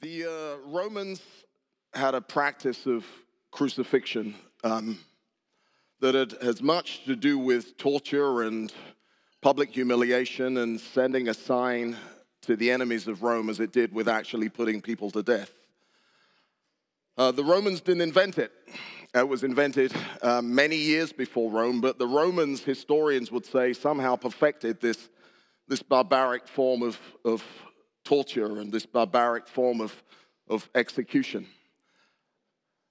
The uh, Romans had a practice of crucifixion um, that had, has much to do with torture and public humiliation and sending a sign to the enemies of Rome as it did with actually putting people to death. Uh, the Romans didn't invent it. It was invented uh, many years before Rome, but the Romans, historians would say, somehow perfected this, this barbaric form of, of torture and this barbaric form of, of execution.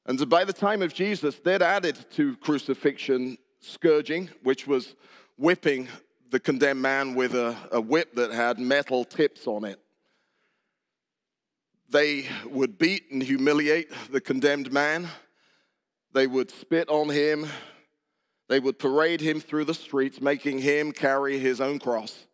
And by the time of Jesus, they'd added to crucifixion scourging, which was whipping the condemned man with a, a whip that had metal tips on it. They would beat and humiliate the condemned man they would spit on him. They would parade him through the streets, making him carry his own cross.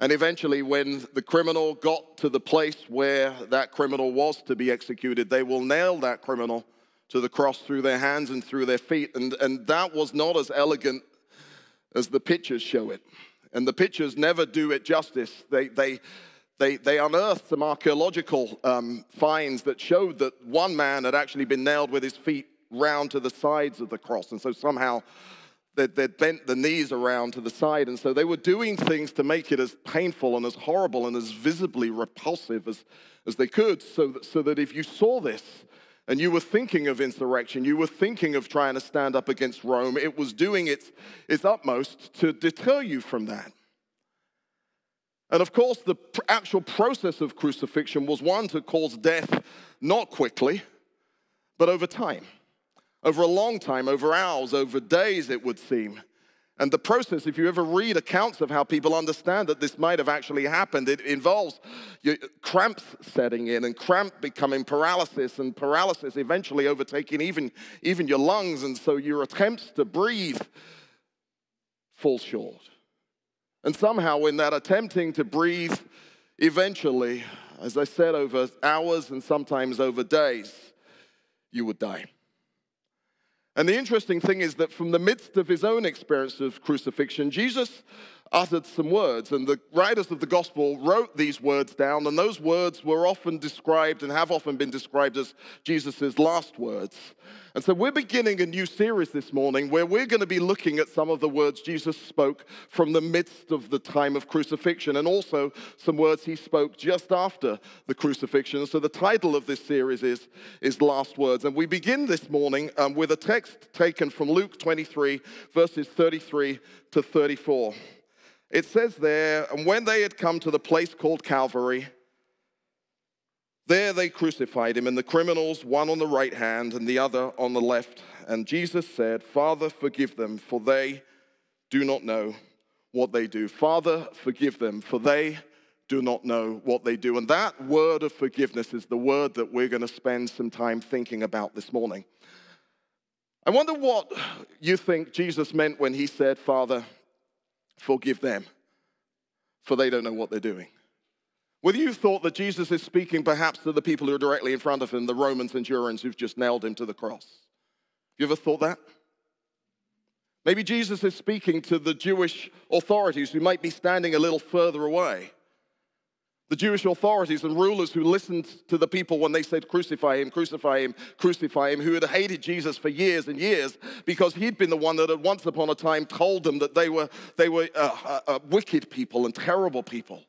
And eventually, when the criminal got to the place where that criminal was to be executed, they will nail that criminal to the cross through their hands and through their feet. And, and that was not as elegant as the pictures show it. And the pictures never do it justice. They, they, they, they unearthed some archaeological um, finds that showed that one man had actually been nailed with his feet round to the sides of the cross. And so somehow they'd, they'd bent the knees around to the side. And so they were doing things to make it as painful and as horrible and as visibly repulsive as, as they could, so that, so that if you saw this, and you were thinking of insurrection, you were thinking of trying to stand up against Rome, it was doing its, its utmost to deter you from that. And of course, the actual process of crucifixion was one to cause death not quickly, but over time over a long time, over hours, over days, it would seem. And the process, if you ever read accounts of how people understand that this might have actually happened, it involves cramps setting in and cramp becoming paralysis and paralysis eventually overtaking even, even your lungs. And so your attempts to breathe fall short. And somehow, in that attempting to breathe, eventually, as I said, over hours and sometimes over days, you would die. And the interesting thing is that from the midst of his own experience of crucifixion, Jesus uttered some words, and the writers of the gospel wrote these words down, and those words were often described and have often been described as Jesus' last words. And so we're beginning a new series this morning where we're going to be looking at some of the words Jesus spoke from the midst of the time of crucifixion, and also some words he spoke just after the crucifixion. So the title of this series is, is Last Words. And we begin this morning um, with a text taken from Luke 23, verses 33 to 34. It says there, and when they had come to the place called Calvary, there they crucified him, and the criminals, one on the right hand and the other on the left. And Jesus said, Father, forgive them, for they do not know what they do. Father, forgive them, for they do not know what they do. And that word of forgiveness is the word that we're going to spend some time thinking about this morning. I wonder what you think Jesus meant when he said, Father, forgive them, for they don't know what they're doing. Whether you thought that Jesus is speaking perhaps to the people who are directly in front of him, the Roman centurions who've just nailed him to the cross. Have you ever thought that? Maybe Jesus is speaking to the Jewish authorities who might be standing a little further away. The Jewish authorities and rulers who listened to the people when they said, Crucify him, crucify him, crucify him, who had hated Jesus for years and years because he'd been the one that had once upon a time told them that they were, they were uh, uh, uh, wicked people and terrible people.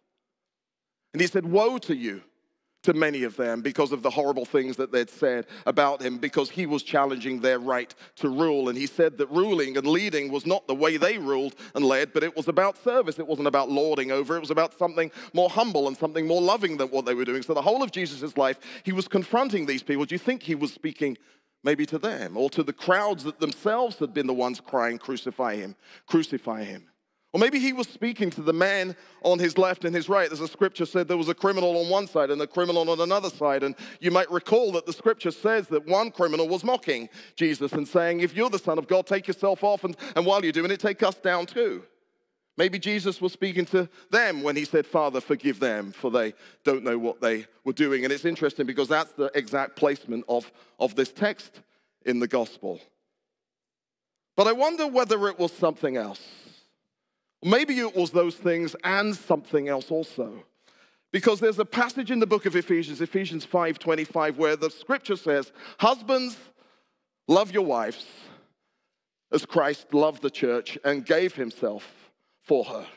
And he said, Woe to you to many of them because of the horrible things that they'd said about him, because he was challenging their right to rule. And he said that ruling and leading was not the way they ruled and led, but it was about service. It wasn't about lording over, it was about something more humble and something more loving than what they were doing. So the whole of Jesus' life, he was confronting these people. Do you think he was speaking? Maybe to them or to the crowds that themselves had been the ones crying, Crucify him, crucify him. Or maybe he was speaking to the man on his left and his right. There's a scripture said there was a criminal on one side and a criminal on another side. And you might recall that the scripture says that one criminal was mocking Jesus and saying, If you're the Son of God, take yourself off. And, and while you're doing it, take us down too. Maybe Jesus was speaking to them when he said, Father, forgive them, for they don't know what they were doing. And it's interesting because that's the exact placement of, of this text in the gospel. But I wonder whether it was something else. Maybe it was those things and something else also. Because there's a passage in the book of Ephesians, Ephesians 5:25, where the scripture says, Husbands, love your wives as Christ loved the church and gave himself for her.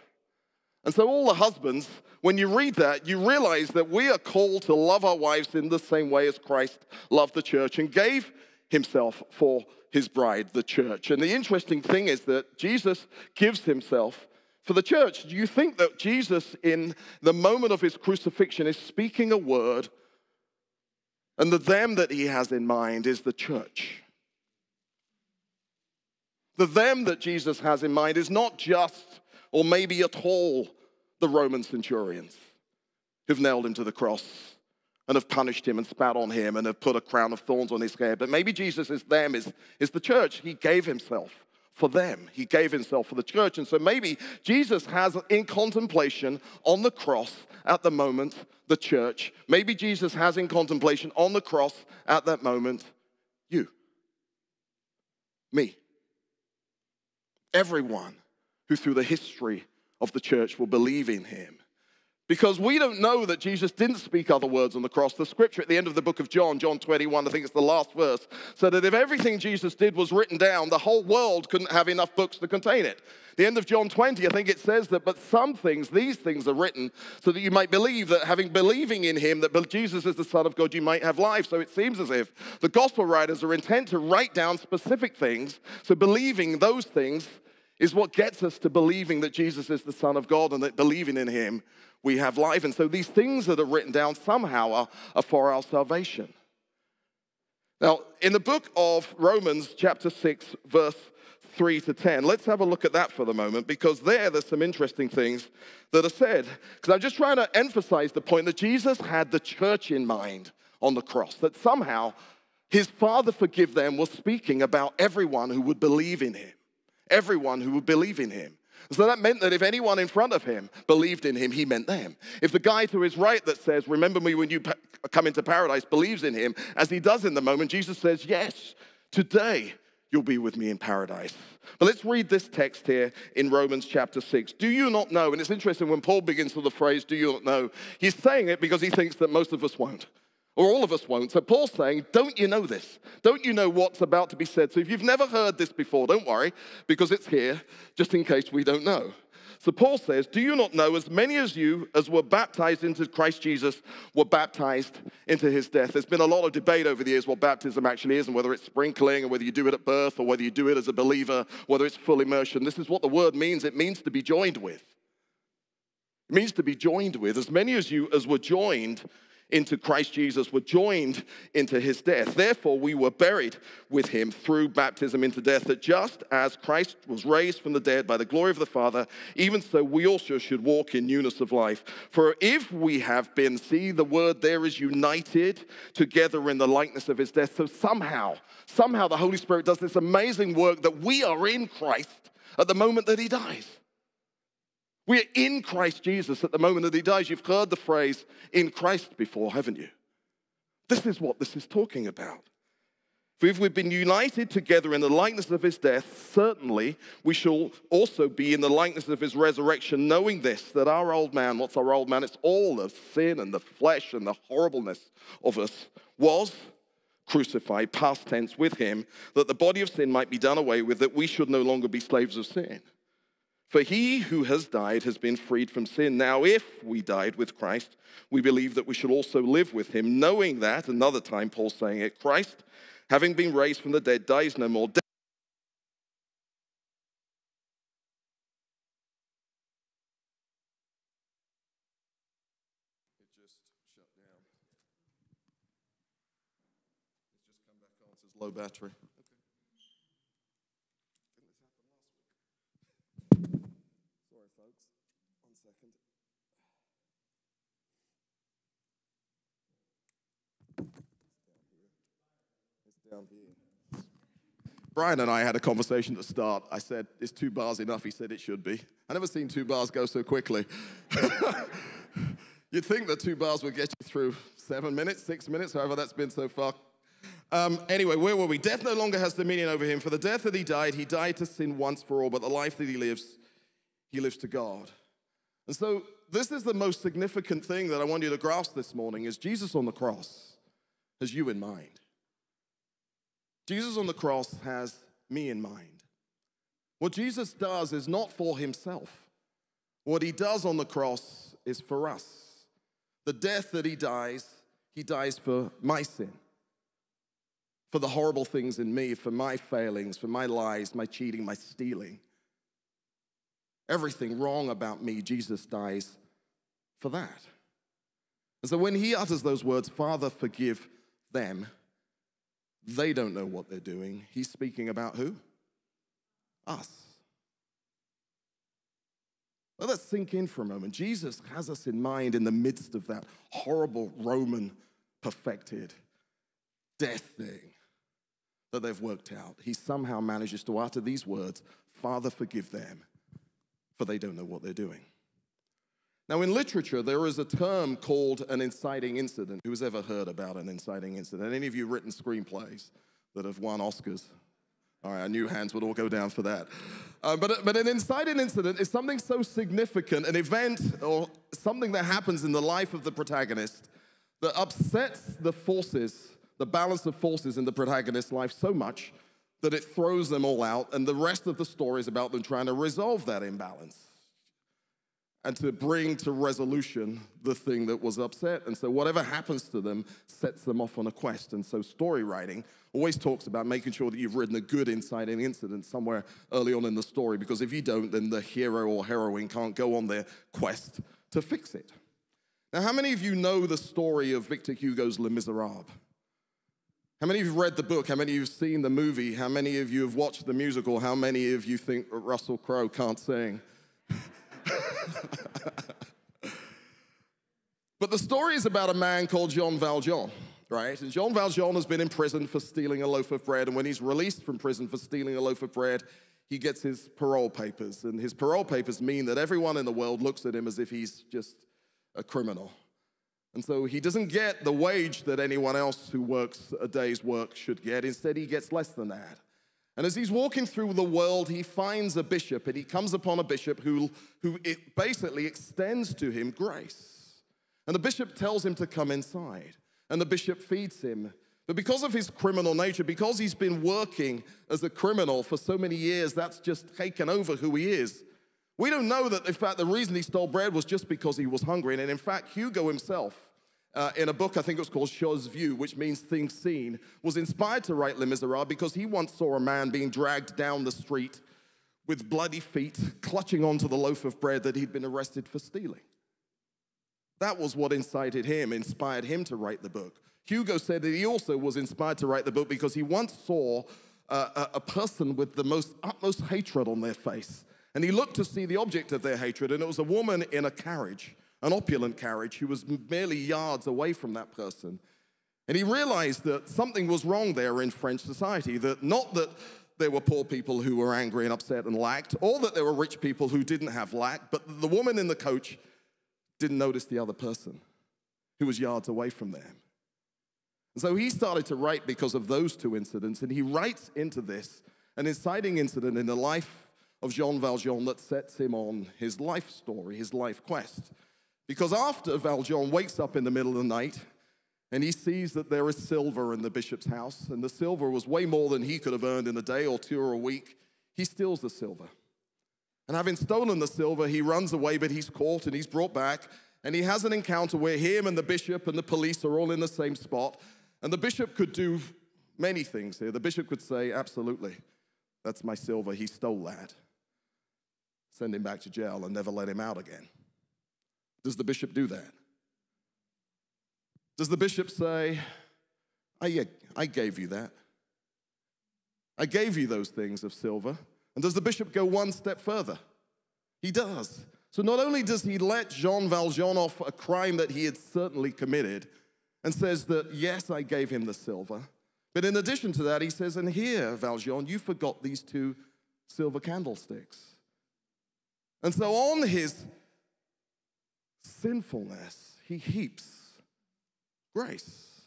And so, all the husbands, when you read that, you realize that we are called to love our wives in the same way as Christ loved the church and gave himself for his bride, the church. And the interesting thing is that Jesus gives himself for the church. Do you think that Jesus, in the moment of his crucifixion, is speaking a word, and the them that he has in mind is the church? The them that Jesus has in mind is not just, or maybe at all, the Roman centurions who've nailed him to the cross and have punished him and spat on him and have put a crown of thorns on his head. But maybe Jesus is them, is, is the church. He gave himself for them. He gave himself for the church. And so maybe Jesus has in contemplation on the cross at the moment the church. Maybe Jesus has in contemplation on the cross at that moment you, me, everyone who through the history of the church will believe in him because we don't know that Jesus didn't speak other words on the cross. The scripture at the end of the book of John, John 21, I think it's the last verse, said that if everything Jesus did was written down, the whole world couldn't have enough books to contain it. The end of John 20, I think it says that, but some things, these things are written so that you might believe that having believing in him, that Jesus is the Son of God, you might have life. So it seems as if the gospel writers are intent to write down specific things. So believing those things is what gets us to believing that Jesus is the Son of God and that believing in him we have life. And so these things that are written down somehow are, are for our salvation. Now, in the book of Romans, chapter 6, verse 3 to 10. Let's have a look at that for the moment because there there's some interesting things that are said. Because I'm just trying to emphasize the point that Jesus had the church in mind on the cross, that somehow his Father forgive them was speaking about everyone who would believe in him. Everyone who would believe in him. So that meant that if anyone in front of him believed in him, he meant them. If the guy to his right that says, Remember me when you come into paradise, believes in him, as he does in the moment, Jesus says, Yes, today you'll be with me in paradise. But let's read this text here in Romans chapter 6. Do you not know? And it's interesting when Paul begins with the phrase, Do you not know? He's saying it because he thinks that most of us won't or all of us won't. So Paul's saying, Don't you know this? Don't you know what's about to be said? So if you've never heard this before, don't worry, because it's here, just in case we don't know. So Paul says, Do you not know as many as you as were baptized into Christ Jesus were baptized into his death? There's been a lot of debate over the years what baptism actually is and whether it's sprinkling or whether you do it at birth or whether you do it as a believer, whether it's full immersion. This is what the word means. It means to be joined with. It means to be joined with. As many as you as were joined into Christ Jesus were joined into his death. Therefore, we were buried with him through baptism into death, that just as Christ was raised from the dead by the glory of the Father, even so we also should walk in newness of life. For if we have been, see, the word there is united together in the likeness of his death. So somehow, somehow the Holy Spirit does this amazing work that we are in Christ at the moment that he dies. We're in Christ Jesus at the moment that he dies. You've heard the phrase in Christ before, haven't you? This is what this is talking about. For if we've been united together in the likeness of his death, certainly we shall also be in the likeness of his resurrection, knowing this, that our old man, what's our old man? It's all the sin and the flesh and the horribleness of us, was crucified, past tense, with him, that the body of sin might be done away with, that we should no longer be slaves of sin. For he who has died has been freed from sin. Now, if we died with Christ, we believe that we should also live with him, knowing that, another time Paul's saying it, Christ, having been raised from the dead, dies no more. low battery. Down here. Brian and I had a conversation at the start. I said, Is two bars enough? He said, It should be. I never seen two bars go so quickly. You'd think that two bars would get you through seven minutes, six minutes, however that's been so far. Um, anyway, where were we? Death no longer has dominion over him. For the death that he died, he died to sin once for all, but the life that he lives, he lives to God. And so this is the most significant thing that I want you to grasp this morning is Jesus on the cross has you in mind. Jesus on the cross has me in mind. What Jesus does is not for himself. What he does on the cross is for us. The death that he dies, he dies for my sin, for the horrible things in me, for my failings, for my lies, my cheating, my stealing. Everything wrong about me, Jesus dies for that. And so when he utters those words, Father, forgive them, they don't know what they're doing. He's speaking about who? Us. Let that sink in for a moment. Jesus has us in mind in the midst of that horrible Roman perfected death thing that they've worked out. He somehow manages to utter these words Father, forgive them, for they don't know what they're doing. Now, in literature, there is a term called an inciting incident. Who's ever heard about an inciting incident? Any of you written screenplays that have won Oscars? All right, I knew hands would all go down for that. Uh, but, but an inciting incident is something so significant, an event or something that happens in the life of the protagonist that upsets the forces, the balance of forces in the protagonist's life so much that it throws them all out, and the rest of the story is about them trying to resolve that imbalance and to bring to resolution the thing that was upset. And so, whatever happens to them sets them off on a quest. And so, story writing always talks about making sure that you've written a good inciting incident somewhere early on in the story, because if you don't, then the hero or heroine can't go on their quest to fix it. Now, how many of you know the story of Victor Hugo's Les Miserables? How many of you have read the book? How many of you have seen the movie? How many of you have watched the musical? How many of you think Russell Crowe can't sing? but the story is about a man called Jean Valjean, right? And Jean Valjean has been in prison for stealing a loaf of bread. And when he's released from prison for stealing a loaf of bread, he gets his parole papers. And his parole papers mean that everyone in the world looks at him as if he's just a criminal. And so he doesn't get the wage that anyone else who works a day's work should get. Instead, he gets less than that. And as he's walking through the world, he finds a bishop and he comes upon a bishop who, who basically extends to him grace. And the bishop tells him to come inside. And the bishop feeds him. But because of his criminal nature, because he's been working as a criminal for so many years, that's just taken over who he is. We don't know that, in fact, the reason he stole bread was just because he was hungry. And in fact, Hugo himself uh, in a book I think it was called Choses Vues, which means things seen, was inspired to write Les Miserables because he once saw a man being dragged down the street with bloody feet, clutching onto the loaf of bread that he'd been arrested for stealing. That was what incited him, inspired him to write the book. Hugo said that he also was inspired to write the book because he once saw uh, a, a person with the most utmost hatred on their face. And he looked to see the object of their hatred, and it was a woman in a carriage an opulent carriage who was merely yards away from that person. And he realized that something was wrong there in French society, that not that there were poor people who were angry and upset and lacked, or that there were rich people who didn't have lack, but the woman in the coach didn't notice the other person who was yards away from them. And so he started to write because of those two incidents, and he writes into this an inciting incident in the life of Jean Valjean that sets him on his life story, his life quest. Because after Valjean wakes up in the middle of the night and he sees that there is silver in the bishop's house, and the silver was way more than he could have earned in a day or two or a week, he steals the silver. And having stolen the silver, he runs away, but he's caught and he's brought back. And he has an encounter where him and the bishop and the police are all in the same spot. And the bishop could do many things here. The bishop could say, Absolutely, that's my silver. He stole that. Send him back to jail and never let him out again. Does the bishop do that? Does the bishop say, I, I gave you that? I gave you those things of silver. And does the bishop go one step further? He does. So not only does he let Jean Valjean off a crime that he had certainly committed and says that, yes, I gave him the silver, but in addition to that, he says, and here, Valjean, you forgot these two silver candlesticks. And so on his sinfulness, he heaps grace.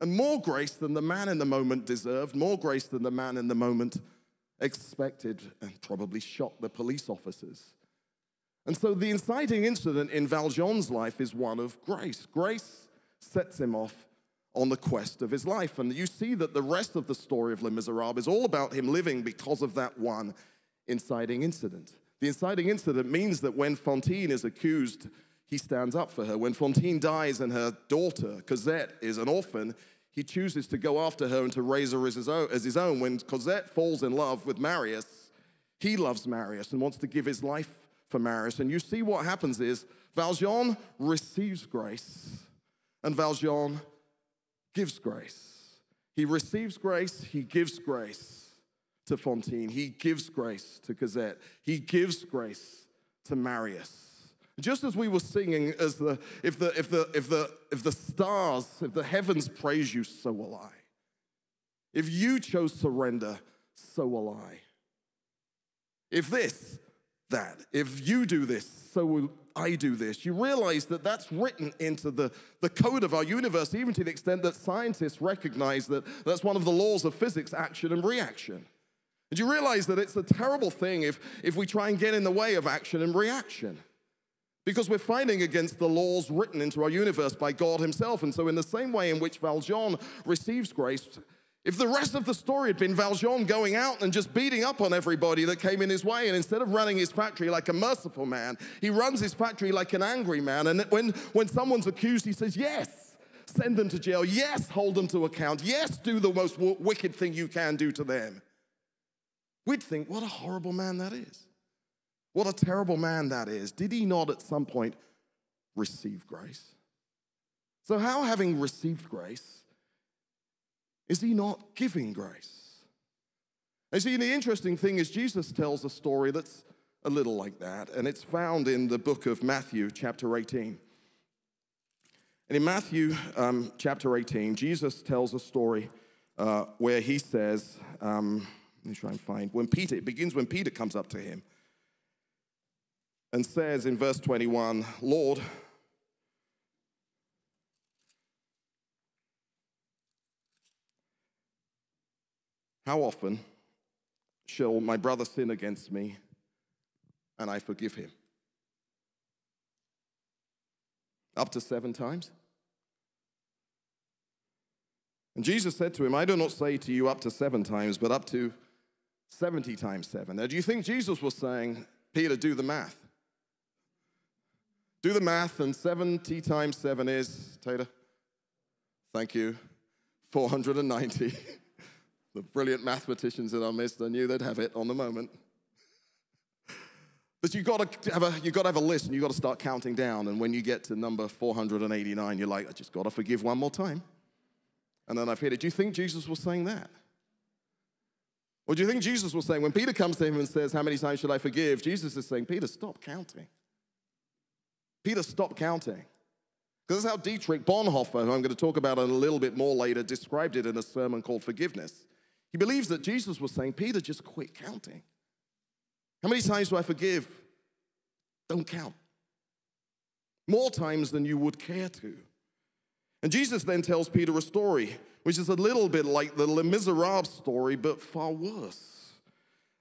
And more grace than the man in the moment deserved, more grace than the man in the moment expected, and probably shocked the police officers. And so the inciting incident in Valjean's life is one of grace. Grace sets him off on the quest of his life. And you see that the rest of the story of Les Miserables is all about him living because of that one inciting incident. The inciting incident means that when Fantine is accused, he stands up for her. When Fantine dies and her daughter, Cosette, is an orphan, he chooses to go after her and to raise her as his own. As his own. When Cosette falls in love with Marius, he loves Marius and wants to give his life for Marius. And you see what happens is Valjean receives grace and Valjean gives grace. He receives grace, he gives grace to Fantine, he gives grace to Cosette, he gives grace to Marius. Just as we were singing, as the if the if the if the if the stars, if the heavens praise you, so will I. If you chose surrender, so will I. If this, that. If you do this, so will I do this. You realize that that's written into the, the code of our universe, even to the extent that scientists recognize that that's one of the laws of physics action and reaction. And you realize that it's a terrible thing if, if we try and get in the way of action and reaction. Because we're fighting against the laws written into our universe by God Himself. And so, in the same way in which Valjean receives grace, if the rest of the story had been Valjean going out and just beating up on everybody that came in his way, and instead of running his factory like a merciful man, he runs his factory like an angry man. And when, when someone's accused, he says, Yes, send them to jail. Yes, hold them to account. Yes, do the most wicked thing you can do to them. We'd think, What a horrible man that is. What a terrible man that is. Did he not at some point receive grace? So, how, having received grace, is he not giving grace? And see, the interesting thing is, Jesus tells a story that's a little like that, and it's found in the book of Matthew, chapter 18. And in Matthew um, chapter 18, Jesus tells a story uh, where he says, um, let me try and find, when Peter, it begins when Peter comes up to him and says in verse 21, Lord, How often shall my brother sin against me and I forgive him? Up to seven times? And Jesus said to him, I do not say to you up to seven times, but up to 70 times seven. Now, do you think Jesus was saying, Peter, do the math? Do the math, and 70 times seven is, Tater? Thank you, 490. The brilliant mathematicians in our midst, I knew they'd have it on the moment. But you've got to have a, you've got to have a list, and you've got to start counting down. And when you get to number 489, you're like, I just got to forgive one more time. And then I've hit it. Do you think Jesus was saying that? Or do you think Jesus was saying, when Peter comes to him and says, How many times should I forgive? Jesus is saying, Peter, stop counting. Peter, stopped counting. Because that's how Dietrich Bonhoeffer, who I'm going to talk about a little bit more later, described it in a sermon called Forgiveness. He believes that Jesus was saying, Peter, just quit counting. How many times do I forgive? Don't count. More times than you would care to. And Jesus then tells Peter a story, which is a little bit like the Les Miserables story, but far worse.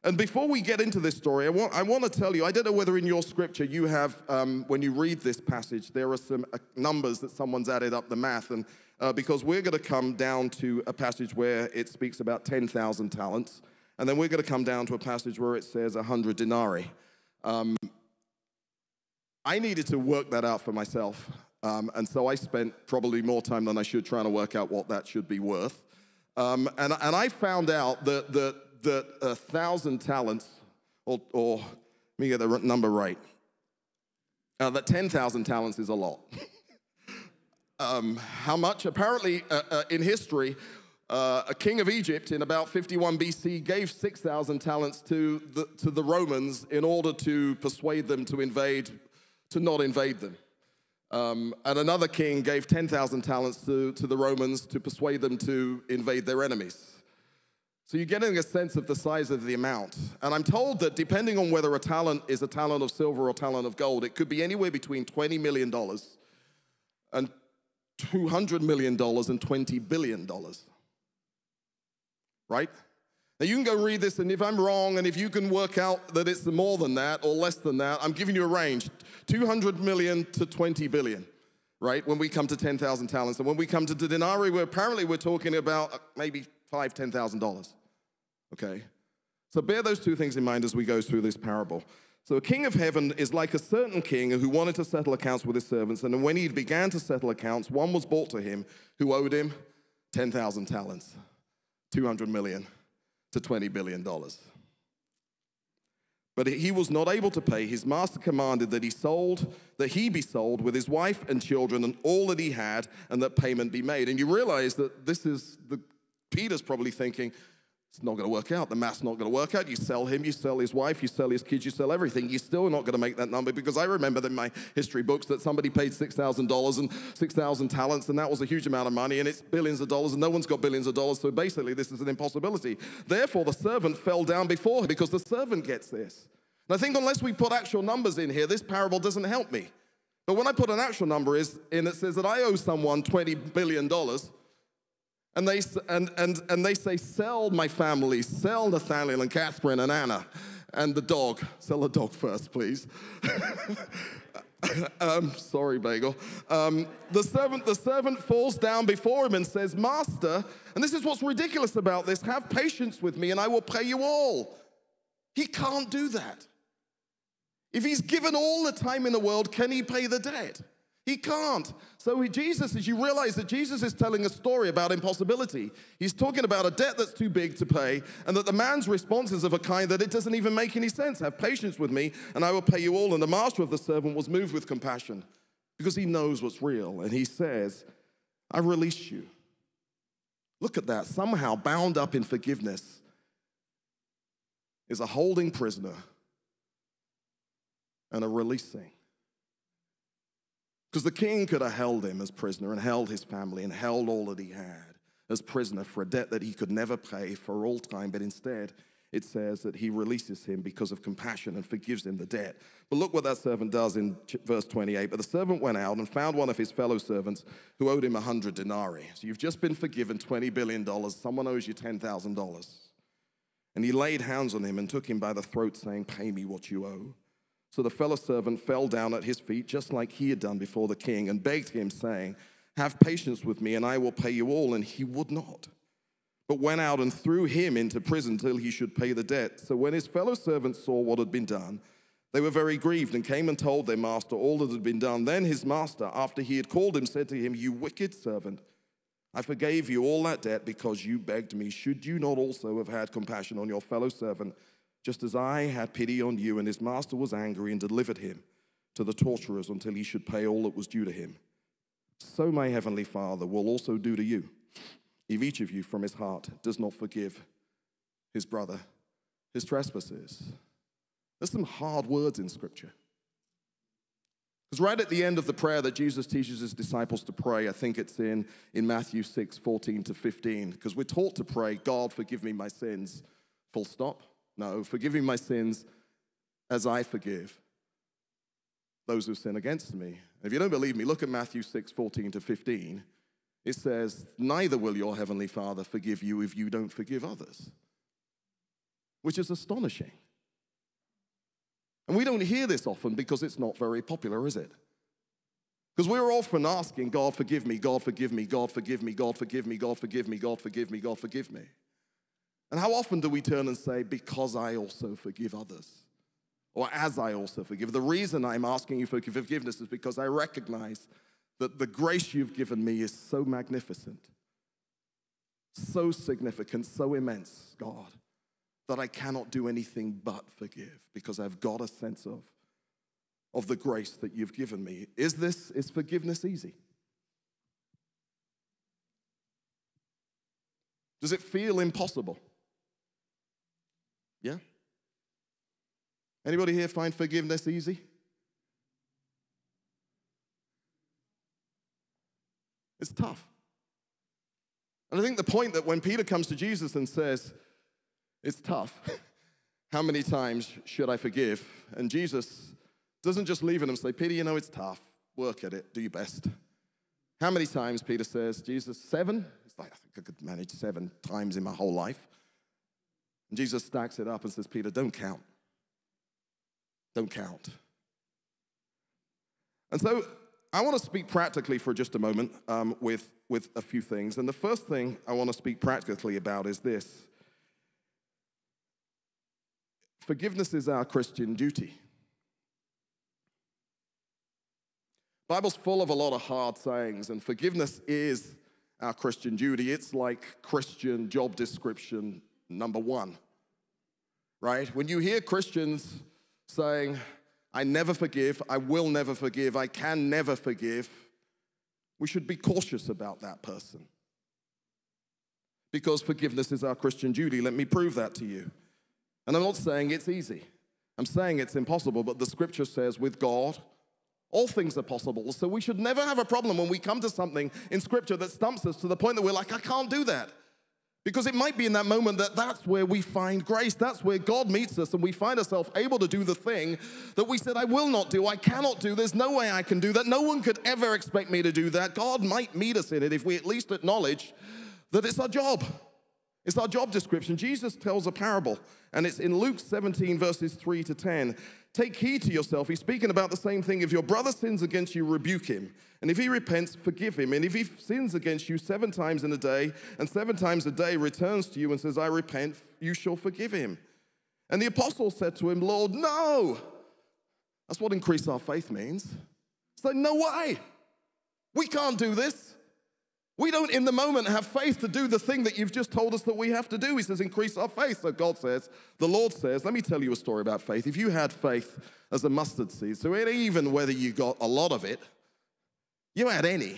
And before we get into this story, I want, I want to tell you I don't know whether in your scripture you have, um, when you read this passage, there are some uh, numbers that someone's added up the math. And uh, because we're going to come down to a passage where it speaks about 10,000 talents, and then we're going to come down to a passage where it says 100 denarii. Um, I needed to work that out for myself, um, and so I spent probably more time than I should trying to work out what that should be worth. Um, and, and I found out that, that, that a thousand talents, or, or let me get the number right, uh, that 10,000 talents is a lot. um, how much? Apparently, uh, uh, in history, uh, a king of Egypt in about 51 BC gave 6,000 talents to the, to the Romans in order to persuade them to invade, to not invade them. Um, and another king gave 10,000 talents to, to the Romans to persuade them to invade their enemies. So you're getting a sense of the size of the amount. And I'm told that depending on whether a talent is a talent of silver or talent of gold, it could be anywhere between $20 million and $200 million and $20 billion. Right? Now, you can go read this, and if I'm wrong, and if you can work out that it's more than that or less than that, I'm giving you a range 200 million to 20 billion, right? When we come to 10,000 talents. And when we come to the denarii, where apparently we're talking about maybe five, $10,000. Okay? So bear those two things in mind as we go through this parable. So a king of heaven is like a certain king who wanted to settle accounts with his servants. And when he began to settle accounts, one was brought to him who owed him 10,000 talents, 200 million to $20 billion. But he was not able to pay. His master commanded that he sold, that he be sold with his wife and children and all that he had, and that payment be made. And you realize that this is the Peter's probably thinking, it's not going to work out. The math's not going to work out. You sell him, you sell his wife, you sell his kids, you sell everything. You're still not going to make that number because I remember in my history books that somebody paid $6,000 and 6,000 talents, and that was a huge amount of money, and it's billions of dollars, and no one's got billions of dollars. So basically, this is an impossibility. Therefore, the servant fell down before him because the servant gets this. And I think unless we put actual numbers in here, this parable doesn't help me. But when I put an actual number in, it says that I owe someone $20 billion and they, and, and, and they say, Sell my family, sell Nathaniel and Catherine and Anna and the dog. Sell the dog first, please. um, sorry, Bagel. Um, the, servant, the servant falls down before him and says, Master, and this is what's ridiculous about this have patience with me and I will pay you all. He can't do that. If he's given all the time in the world, can he pay the debt? He can't. So, Jesus, as you realize that Jesus is telling a story about impossibility, he's talking about a debt that's too big to pay, and that the man's response is of a kind that it doesn't even make any sense. Have patience with me, and I will pay you all. And the master of the servant was moved with compassion because he knows what's real. And he says, I release you. Look at that. Somehow bound up in forgiveness is a holding prisoner and a releasing. Because the king could have held him as prisoner and held his family and held all that he had as prisoner for a debt that he could never pay for all time. But instead, it says that he releases him because of compassion and forgives him the debt. But look what that servant does in verse 28. But the servant went out and found one of his fellow servants who owed him a 100 denarii. So you've just been forgiven $20 billion. Someone owes you $10,000. And he laid hands on him and took him by the throat, saying, Pay me what you owe. So the fellow servant fell down at his feet, just like he had done before the king, and begged him, saying, Have patience with me, and I will pay you all. And he would not, but went out and threw him into prison till he should pay the debt. So when his fellow servants saw what had been done, they were very grieved and came and told their master all that had been done. Then his master, after he had called him, said to him, You wicked servant, I forgave you all that debt because you begged me. Should you not also have had compassion on your fellow servant? Just as I had pity on you. And his master was angry and delivered him to the torturers until he should pay all that was due to him. So my heavenly Father will also do to you if each of you from his heart does not forgive his brother his trespasses. There's some hard words in Scripture. Because right at the end of the prayer that Jesus teaches his disciples to pray, I think it's in, in Matthew 6 14 to 15, because we're taught to pray, God, forgive me my sins, full stop. No, forgiving my sins as I forgive those who sin against me. If you don't believe me, look at Matthew 6 14 to 15. It says, Neither will your heavenly Father forgive you if you don't forgive others, which is astonishing. And we don't hear this often because it's not very popular, is it? Because we're often asking, God, forgive me, God, forgive me, God, forgive me, God, forgive me, God, forgive me, God, forgive me, God, forgive me. And how often do we turn and say, Because I also forgive others? Or as I also forgive? The reason I'm asking you for forgiveness is because I recognize that the grace you've given me is so magnificent, so significant, so immense, God, that I cannot do anything but forgive because I've got a sense of, of the grace that you've given me. Is this, is forgiveness easy? Does it feel impossible? Yeah? Anybody here find forgiveness easy? It's tough. And I think the point that when Peter comes to Jesus and says, It's tough, how many times should I forgive? And Jesus doesn't just leave it and say, Peter, you know it's tough. Work at it, do your best. How many times, Peter says, Jesus, seven? It's like, I think I could manage seven times in my whole life. And Jesus stacks it up and says, Peter, don't count. Don't count. And so I want to speak practically for just a moment um, with, with a few things. And the first thing I want to speak practically about is this forgiveness is our Christian duty. Bible's full of a lot of hard sayings, and forgiveness is our Christian duty. It's like Christian job description number one, right? When you hear Christians saying, I never forgive, I will never forgive, I can never forgive, we should be cautious about that person. Because forgiveness is our Christian duty. Let me prove that to you. And I'm not saying it's easy, I'm saying it's impossible, but the scripture says with God, all things are possible. So we should never have a problem when we come to something in scripture that stumps us to the point that we're like, I can't do that. Because it might be in that moment that that's where we find grace. That's where God meets us and we find ourselves able to do the thing that we said, I will not do, I cannot do. There's no way I can do that. No one could ever expect me to do that. God might meet us in it if we at least acknowledge that it's our job. It's our job description. Jesus tells a parable, and it's in Luke 17, verses 3 to 10. Take heed to yourself. He's speaking about the same thing. If your brother sins against you, rebuke him. And if he repents, forgive him. And if he sins against you seven times in a day, and seven times a day returns to you and says, I repent, you shall forgive him. And the apostle said to him, Lord, no. That's what increase our faith means. It's like, no way. We can't do this. We don't, in the moment, have faith to do the thing that you've just told us that we have to do. He says, increase our faith. So God says, the Lord says, let me tell you a story about faith. If you had faith as a mustard seed, so even whether you got a lot of it, you had any,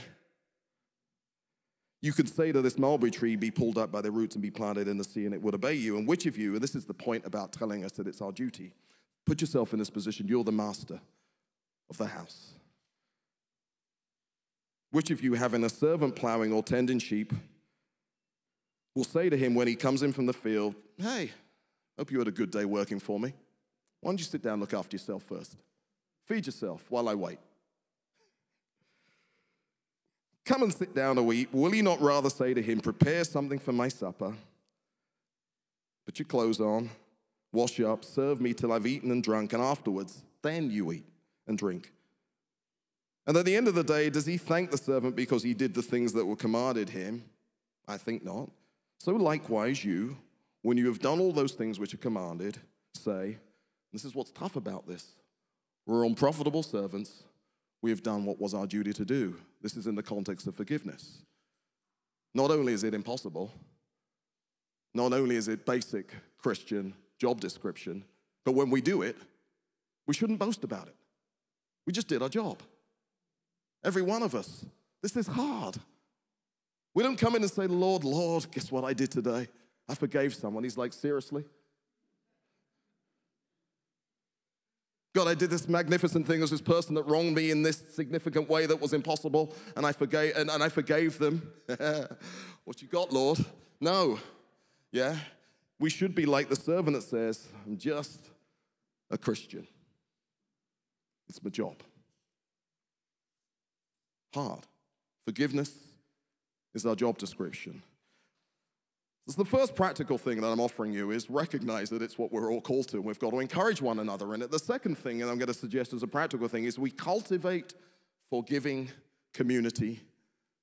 you could say to this mulberry tree, be pulled up by the roots and be planted in the sea, and it would obey you. And which of you, and this is the point about telling us that it's our duty, put yourself in this position, you're the master of the house. Which of you, having a servant plowing or tending sheep, will say to him when he comes in from the field, Hey, hope you had a good day working for me. Why don't you sit down look after yourself first? Feed yourself while I wait. Come and sit down and eat. Will he not rather say to him, Prepare something for my supper? Put your clothes on, wash you up, serve me till I've eaten and drunk, and afterwards, then you eat and drink. And at the end of the day, does he thank the servant because he did the things that were commanded him? I think not. So likewise, you, when you have done all those things which are commanded, say, this is what's tough about this. We're unprofitable servants. We have done what was our duty to do. This is in the context of forgiveness. Not only is it impossible, not only is it basic Christian job description, but when we do it, we shouldn't boast about it. We just did our job. Every one of us. This is hard. We don't come in and say, Lord, Lord, guess what I did today? I forgave someone. He's like, seriously? God, I did this magnificent thing as this person that wronged me in this significant way that was impossible, and I forgave, and, and I forgave them. what you got, Lord? No. Yeah? We should be like the servant that says, I'm just a Christian. It's my job hard. Forgiveness is our job description. So the first practical thing that I'm offering you is recognize that it's what we're all called to, and we've got to encourage one another in it. The second thing, and I'm going to suggest as a practical thing, is we cultivate forgiving community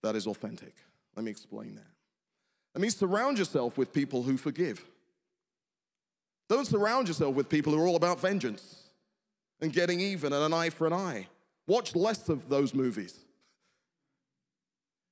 that is authentic. Let me explain that. That means surround yourself with people who forgive. Don't surround yourself with people who are all about vengeance and getting even and an eye for an eye. Watch less of those movies.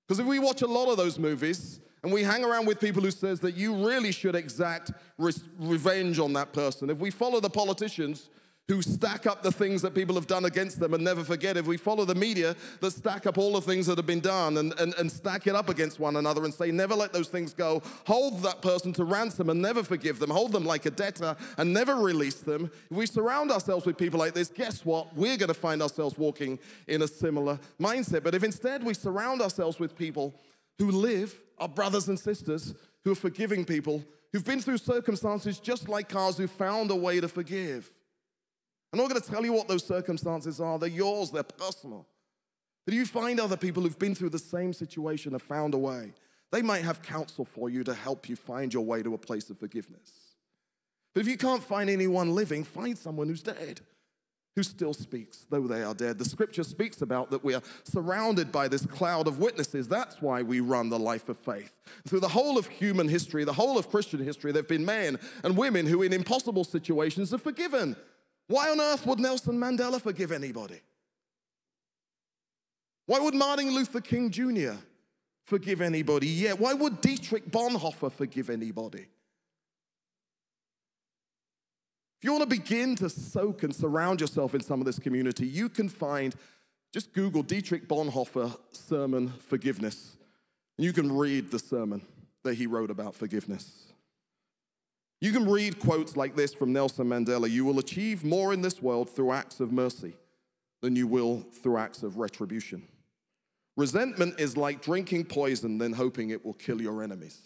Because if we watch a lot of those movies and we hang around with people who says that you really should exact re- revenge on that person, if we follow the politicians who stack up the things that people have done against them and never forget. If we follow the media that stack up all the things that have been done and, and, and stack it up against one another and say, never let those things go, hold that person to ransom and never forgive them, hold them like a debtor and never release them. If we surround ourselves with people like this, guess what? We're going to find ourselves walking in a similar mindset. But if instead we surround ourselves with people who live, our brothers and sisters, who are forgiving people, who've been through circumstances just like ours, who found a way to forgive I'm not going to tell you what those circumstances are. They're yours, they're personal. But you find other people who've been through the same situation have found a way. They might have counsel for you to help you find your way to a place of forgiveness. But if you can't find anyone living, find someone who's dead, who still speaks, though they are dead. The scripture speaks about that we are surrounded by this cloud of witnesses. That's why we run the life of faith. Through the whole of human history, the whole of Christian history, there have been men and women who, in impossible situations, have forgiven. Why on earth would Nelson Mandela forgive anybody? Why would Martin Luther King Jr. forgive anybody? Yeah. Why would Dietrich Bonhoeffer forgive anybody? If you want to begin to soak and surround yourself in some of this community, you can find, just Google Dietrich Bonhoeffer sermon forgiveness, and you can read the sermon that he wrote about forgiveness. You can read quotes like this from Nelson Mandela You will achieve more in this world through acts of mercy than you will through acts of retribution. Resentment is like drinking poison, then hoping it will kill your enemies.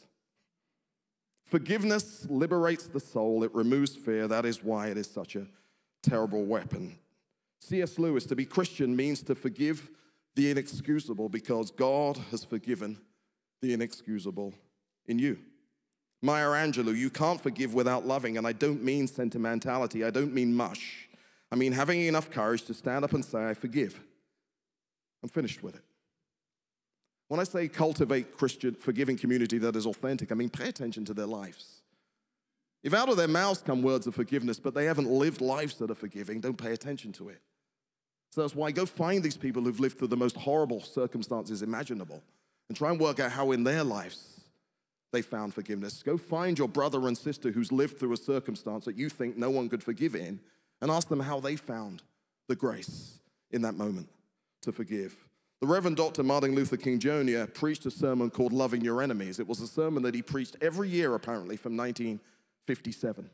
Forgiveness liberates the soul, it removes fear. That is why it is such a terrible weapon. C.S. Lewis, to be Christian means to forgive the inexcusable because God has forgiven the inexcusable in you. Maya Angelou, you can't forgive without loving, and I don't mean sentimentality, I don't mean mush. I mean having enough courage to stand up and say, I forgive. I'm finished with it. When I say cultivate Christian, forgiving community that is authentic, I mean pay attention to their lives. If out of their mouths come words of forgiveness, but they haven't lived lives that are forgiving, don't pay attention to it. So that's why go find these people who've lived through the most horrible circumstances imaginable and try and work out how in their lives they found forgiveness. Go find your brother and sister who's lived through a circumstance that you think no one could forgive in and ask them how they found the grace in that moment to forgive. The Reverend Dr. Martin Luther King Jr. preached a sermon called Loving Your Enemies. It was a sermon that he preached every year, apparently, from 1957.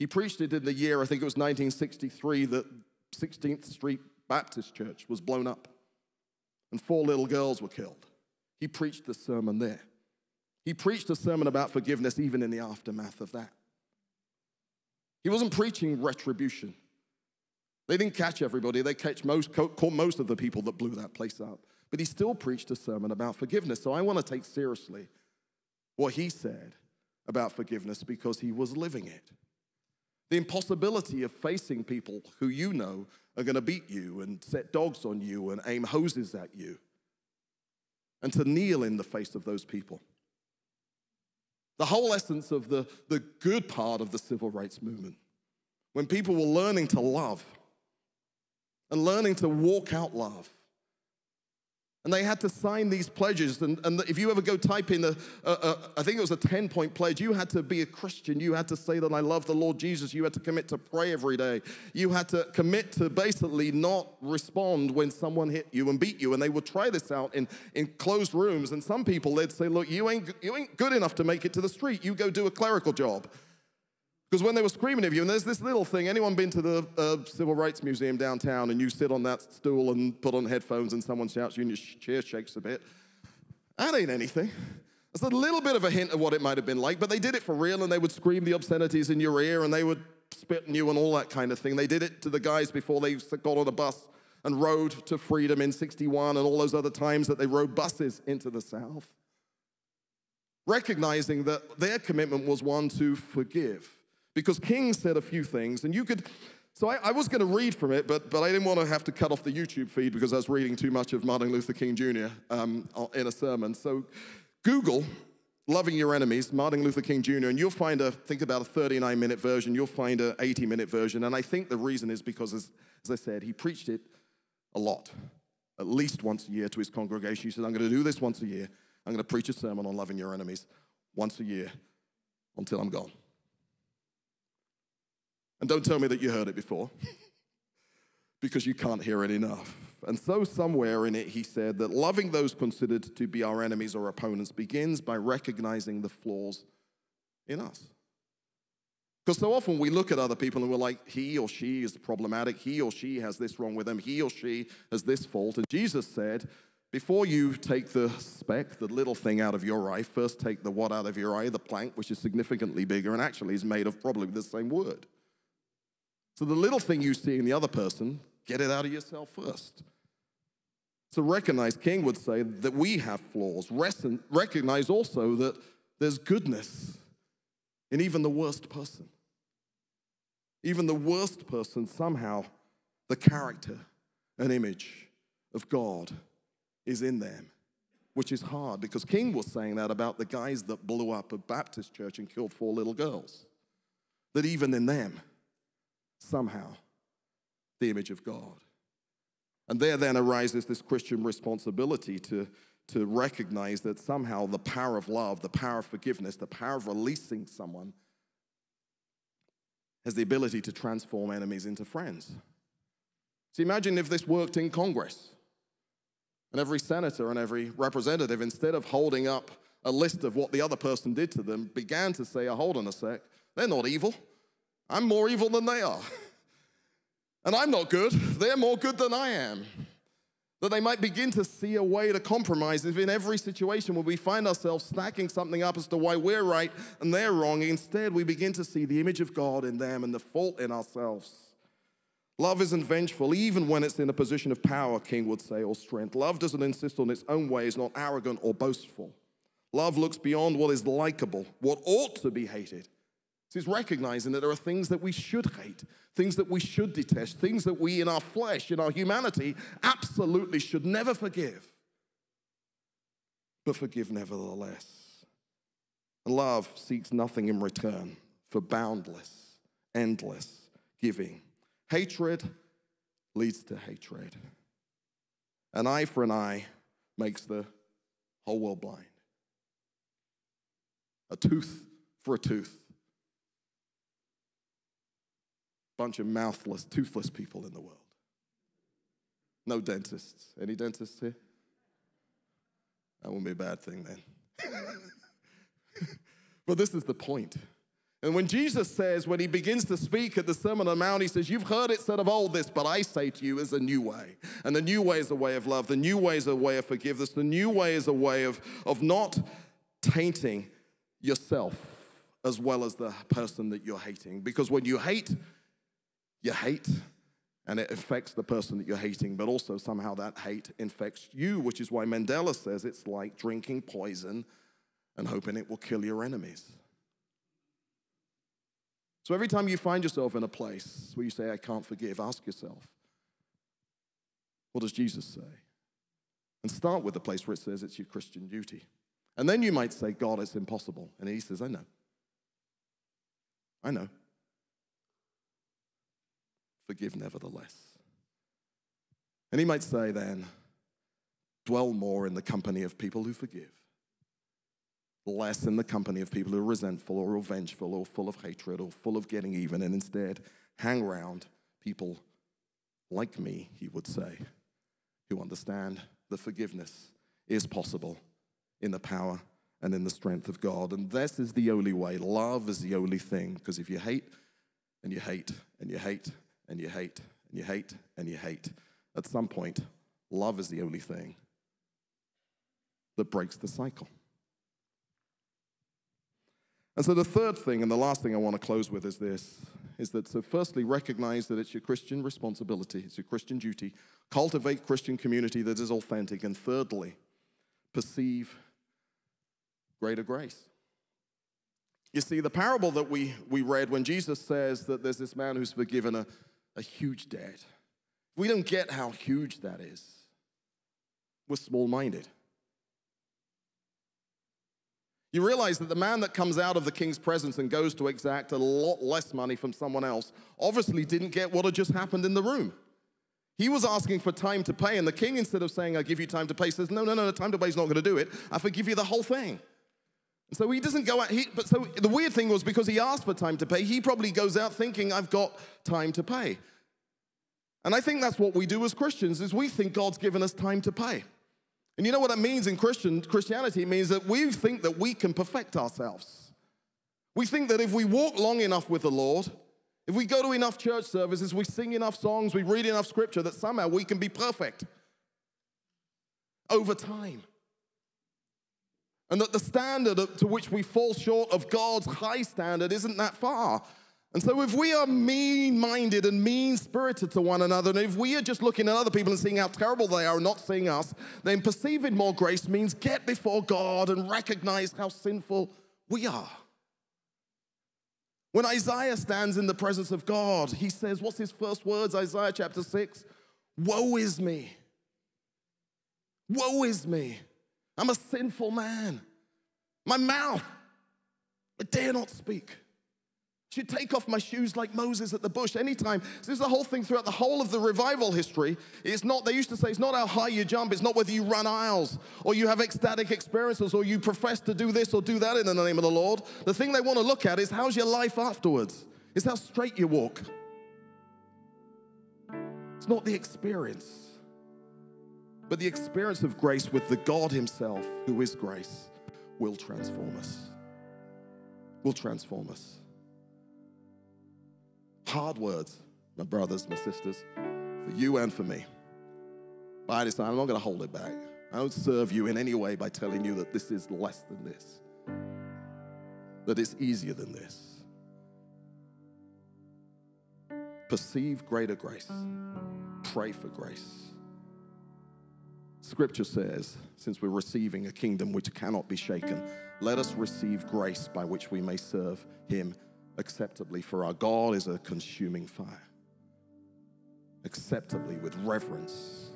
He preached it in the year, I think it was 1963, that 16th Street Baptist Church was blown up and four little girls were killed. He preached the sermon there. He preached a sermon about forgiveness even in the aftermath of that. He wasn't preaching retribution. They didn't catch everybody, they catch most, caught most of the people that blew that place up. But he still preached a sermon about forgiveness. So I want to take seriously what he said about forgiveness because he was living it. The impossibility of facing people who you know are going to beat you and set dogs on you and aim hoses at you, and to kneel in the face of those people. The whole essence of the, the good part of the civil rights movement, when people were learning to love and learning to walk out love. And they had to sign these pledges. And, and if you ever go type in, a, a, a, I think it was a 10 point pledge, you had to be a Christian. You had to say that I love the Lord Jesus. You had to commit to pray every day. You had to commit to basically not respond when someone hit you and beat you. And they would try this out in, in closed rooms. And some people, they'd say, Look, you ain't, you ain't good enough to make it to the street. You go do a clerical job. Because when they were screaming at you, and there's this little thing, anyone been to the uh, Civil Rights Museum downtown and you sit on that stool and put on headphones and someone shouts you and your chair shakes a bit? That ain't anything. It's a little bit of a hint of what it might have been like, but they did it for real and they would scream the obscenities in your ear and they would spit on you and all that kind of thing. They did it to the guys before they got on a bus and rode to freedom in 61 and all those other times that they rode buses into the South. Recognizing that their commitment was one to forgive because King said a few things, and you could. So I, I was going to read from it, but, but I didn't want to have to cut off the YouTube feed because I was reading too much of Martin Luther King Jr. Um, in a sermon. So Google Loving Your Enemies, Martin Luther King Jr., and you'll find a, think about a 39 minute version, you'll find an 80 minute version. And I think the reason is because, as, as I said, he preached it a lot, at least once a year to his congregation. He said, I'm going to do this once a year. I'm going to preach a sermon on loving your enemies once a year until I'm gone. And don't tell me that you heard it before, because you can't hear it enough. And so, somewhere in it, he said that loving those considered to be our enemies or opponents begins by recognizing the flaws in us. Because so often we look at other people and we're like, he or she is problematic, he or she has this wrong with them, he or she has this fault. And Jesus said, before you take the speck, the little thing out of your eye, first take the what out of your eye, the plank, which is significantly bigger and actually is made of probably the same wood. So the little thing you see in the other person, get it out of yourself first. So recognize, King would say, that we have flaws. Recognize also that there's goodness in even the worst person. Even the worst person, somehow, the character and image of God is in them, which is hard because King was saying that about the guys that blew up a Baptist church and killed four little girls. That even in them, somehow, the image of God. And there then arises this Christian responsibility to, to recognize that somehow the power of love, the power of forgiveness, the power of releasing someone has the ability to transform enemies into friends. So imagine if this worked in Congress and every senator and every representative, instead of holding up a list of what the other person did to them, began to say, oh, hold on a sec, they're not evil. I'm more evil than they are. And I'm not good, they're more good than I am. That they might begin to see a way to compromise if in every situation where we find ourselves stacking something up as to why we're right and they're wrong, instead we begin to see the image of God in them and the fault in ourselves. Love isn't vengeful, even when it's in a position of power, King would say, or strength. Love doesn't insist on its own way, ways, not arrogant or boastful. Love looks beyond what is likable, what ought to be hated, he's recognizing that there are things that we should hate, things that we should detest, things that we in our flesh, in our humanity, absolutely should never forgive. But forgive nevertheless. Love seeks nothing in return for boundless, endless giving. Hatred leads to hatred. An eye for an eye makes the whole world blind. A tooth for a tooth bunch of mouthless, toothless people in the world. No dentists. Any dentists here? That wouldn't be a bad thing then. but this is the point. And when Jesus says, when he begins to speak at the Sermon on the Mount, he says, You've heard it said of old this, but I say to you is a new way. And the new way is a way of love. The new way is a way of forgiveness. The new way is a way of, of not tainting yourself as well as the person that you're hating. Because when you hate, you hate and it affects the person that you're hating, but also somehow that hate infects you, which is why Mandela says it's like drinking poison and hoping it will kill your enemies. So every time you find yourself in a place where you say, I can't forgive, ask yourself, what does Jesus say? And start with the place where it says it's your Christian duty. And then you might say, God, it's impossible. And he says, I know. I know forgive nevertheless. And he might say then, dwell more in the company of people who forgive, less in the company of people who are resentful or revengeful or full of hatred or full of getting even, and instead hang around people like me, he would say, who understand that forgiveness is possible in the power and in the strength of God. And this is the only way. Love is the only thing. Because if you hate and you hate and you hate and you hate and you hate and you hate. At some point, love is the only thing that breaks the cycle. And so the third thing and the last thing I want to close with is this is that so firstly recognize that it's your Christian responsibility, it's your Christian duty, cultivate Christian community that is authentic and thirdly perceive greater grace. You see, the parable that we, we read when Jesus says that there's this man who's forgiven a, a huge debt. We don't get how huge that is. We're small minded. You realize that the man that comes out of the king's presence and goes to exact a lot less money from someone else obviously didn't get what had just happened in the room. He was asking for time to pay, and the king, instead of saying, I give you time to pay, says, No, no, no, time to pay is not going to do it. I forgive you the whole thing. So he doesn't go out. He, but so the weird thing was because he asked for time to pay, he probably goes out thinking, I've got time to pay. And I think that's what we do as Christians is we think God's given us time to pay. And you know what that means in Christian Christianity? It means that we think that we can perfect ourselves. We think that if we walk long enough with the Lord, if we go to enough church services, we sing enough songs, we read enough scripture, that somehow we can be perfect over time. And that the standard to which we fall short of God's high standard isn't that far. And so, if we are mean minded and mean spirited to one another, and if we are just looking at other people and seeing how terrible they are and not seeing us, then perceiving more grace means get before God and recognize how sinful we are. When Isaiah stands in the presence of God, he says, What's his first words? Isaiah chapter 6 Woe is me. Woe is me. I'm a sinful man. My mouth, I dare not speak. Should take off my shoes like Moses at the bush anytime. This is the whole thing throughout the whole of the revival history. It's not, they used to say, it's not how high you jump, it's not whether you run aisles or you have ecstatic experiences or you profess to do this or do that in the name of the Lord. The thing they want to look at is how's your life afterwards? Is how straight you walk. It's not the experience, but the experience of grace with the God Himself, who is grace, will transform us. Will transform us. Hard words, my brothers, my sisters, for you and for me. But I decide I'm not going to hold it back. I don't serve you in any way by telling you that this is less than this, that it's easier than this. Perceive greater grace, pray for grace. Scripture says, since we're receiving a kingdom which cannot be shaken, let us receive grace by which we may serve Him acceptably, for our God is a consuming fire. Acceptably, with reverence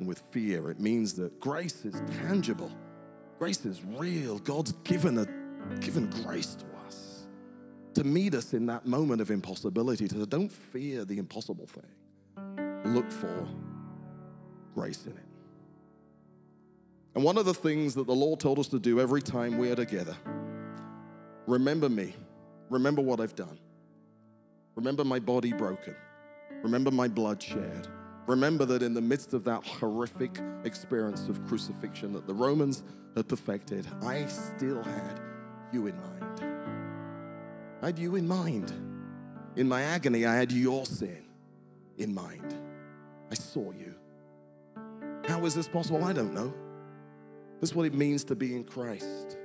and with fear. It means that grace is tangible, grace is real. God's given, a, given grace to us to meet us in that moment of impossibility. To don't fear the impossible thing, look for grace in it. And one of the things that the Lord told us to do every time we are together remember me Remember what I've done. Remember my body broken. Remember my blood shed. Remember that in the midst of that horrific experience of crucifixion that the Romans had perfected, I still had you in mind. I had you in mind. In my agony, I had your sin in mind. I saw you. How is this possible? I don't know. This is what it means to be in Christ.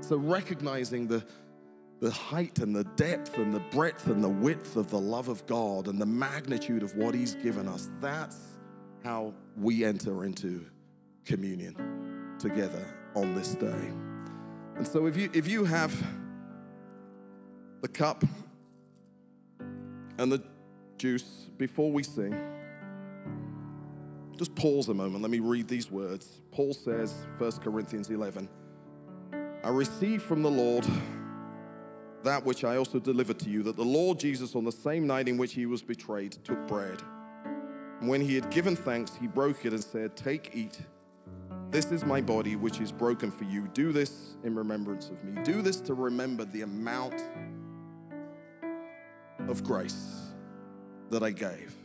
So, recognizing the, the height and the depth and the breadth and the width of the love of God and the magnitude of what He's given us. That's how we enter into communion together on this day. And so if you if you have the cup and the juice before we sing, just pause a moment. Let me read these words. Paul says, 1 Corinthians 11, I received from the Lord that which I also delivered to you that the Lord Jesus, on the same night in which he was betrayed, took bread. And when he had given thanks, he broke it and said, Take, eat. This is my body, which is broken for you. Do this in remembrance of me. Do this to remember the amount of grace that I gave.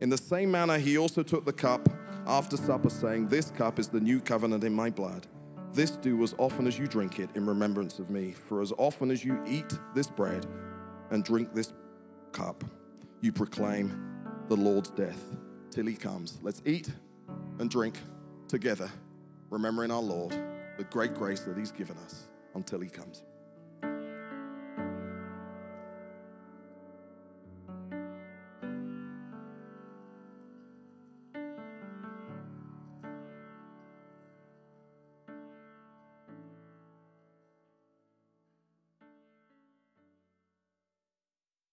In the same manner, he also took the cup after supper, saying, This cup is the new covenant in my blood. This do as often as you drink it in remembrance of me. For as often as you eat this bread and drink this cup, you proclaim the Lord's death till he comes. Let's eat and drink together, remembering our Lord, the great grace that he's given us until he comes.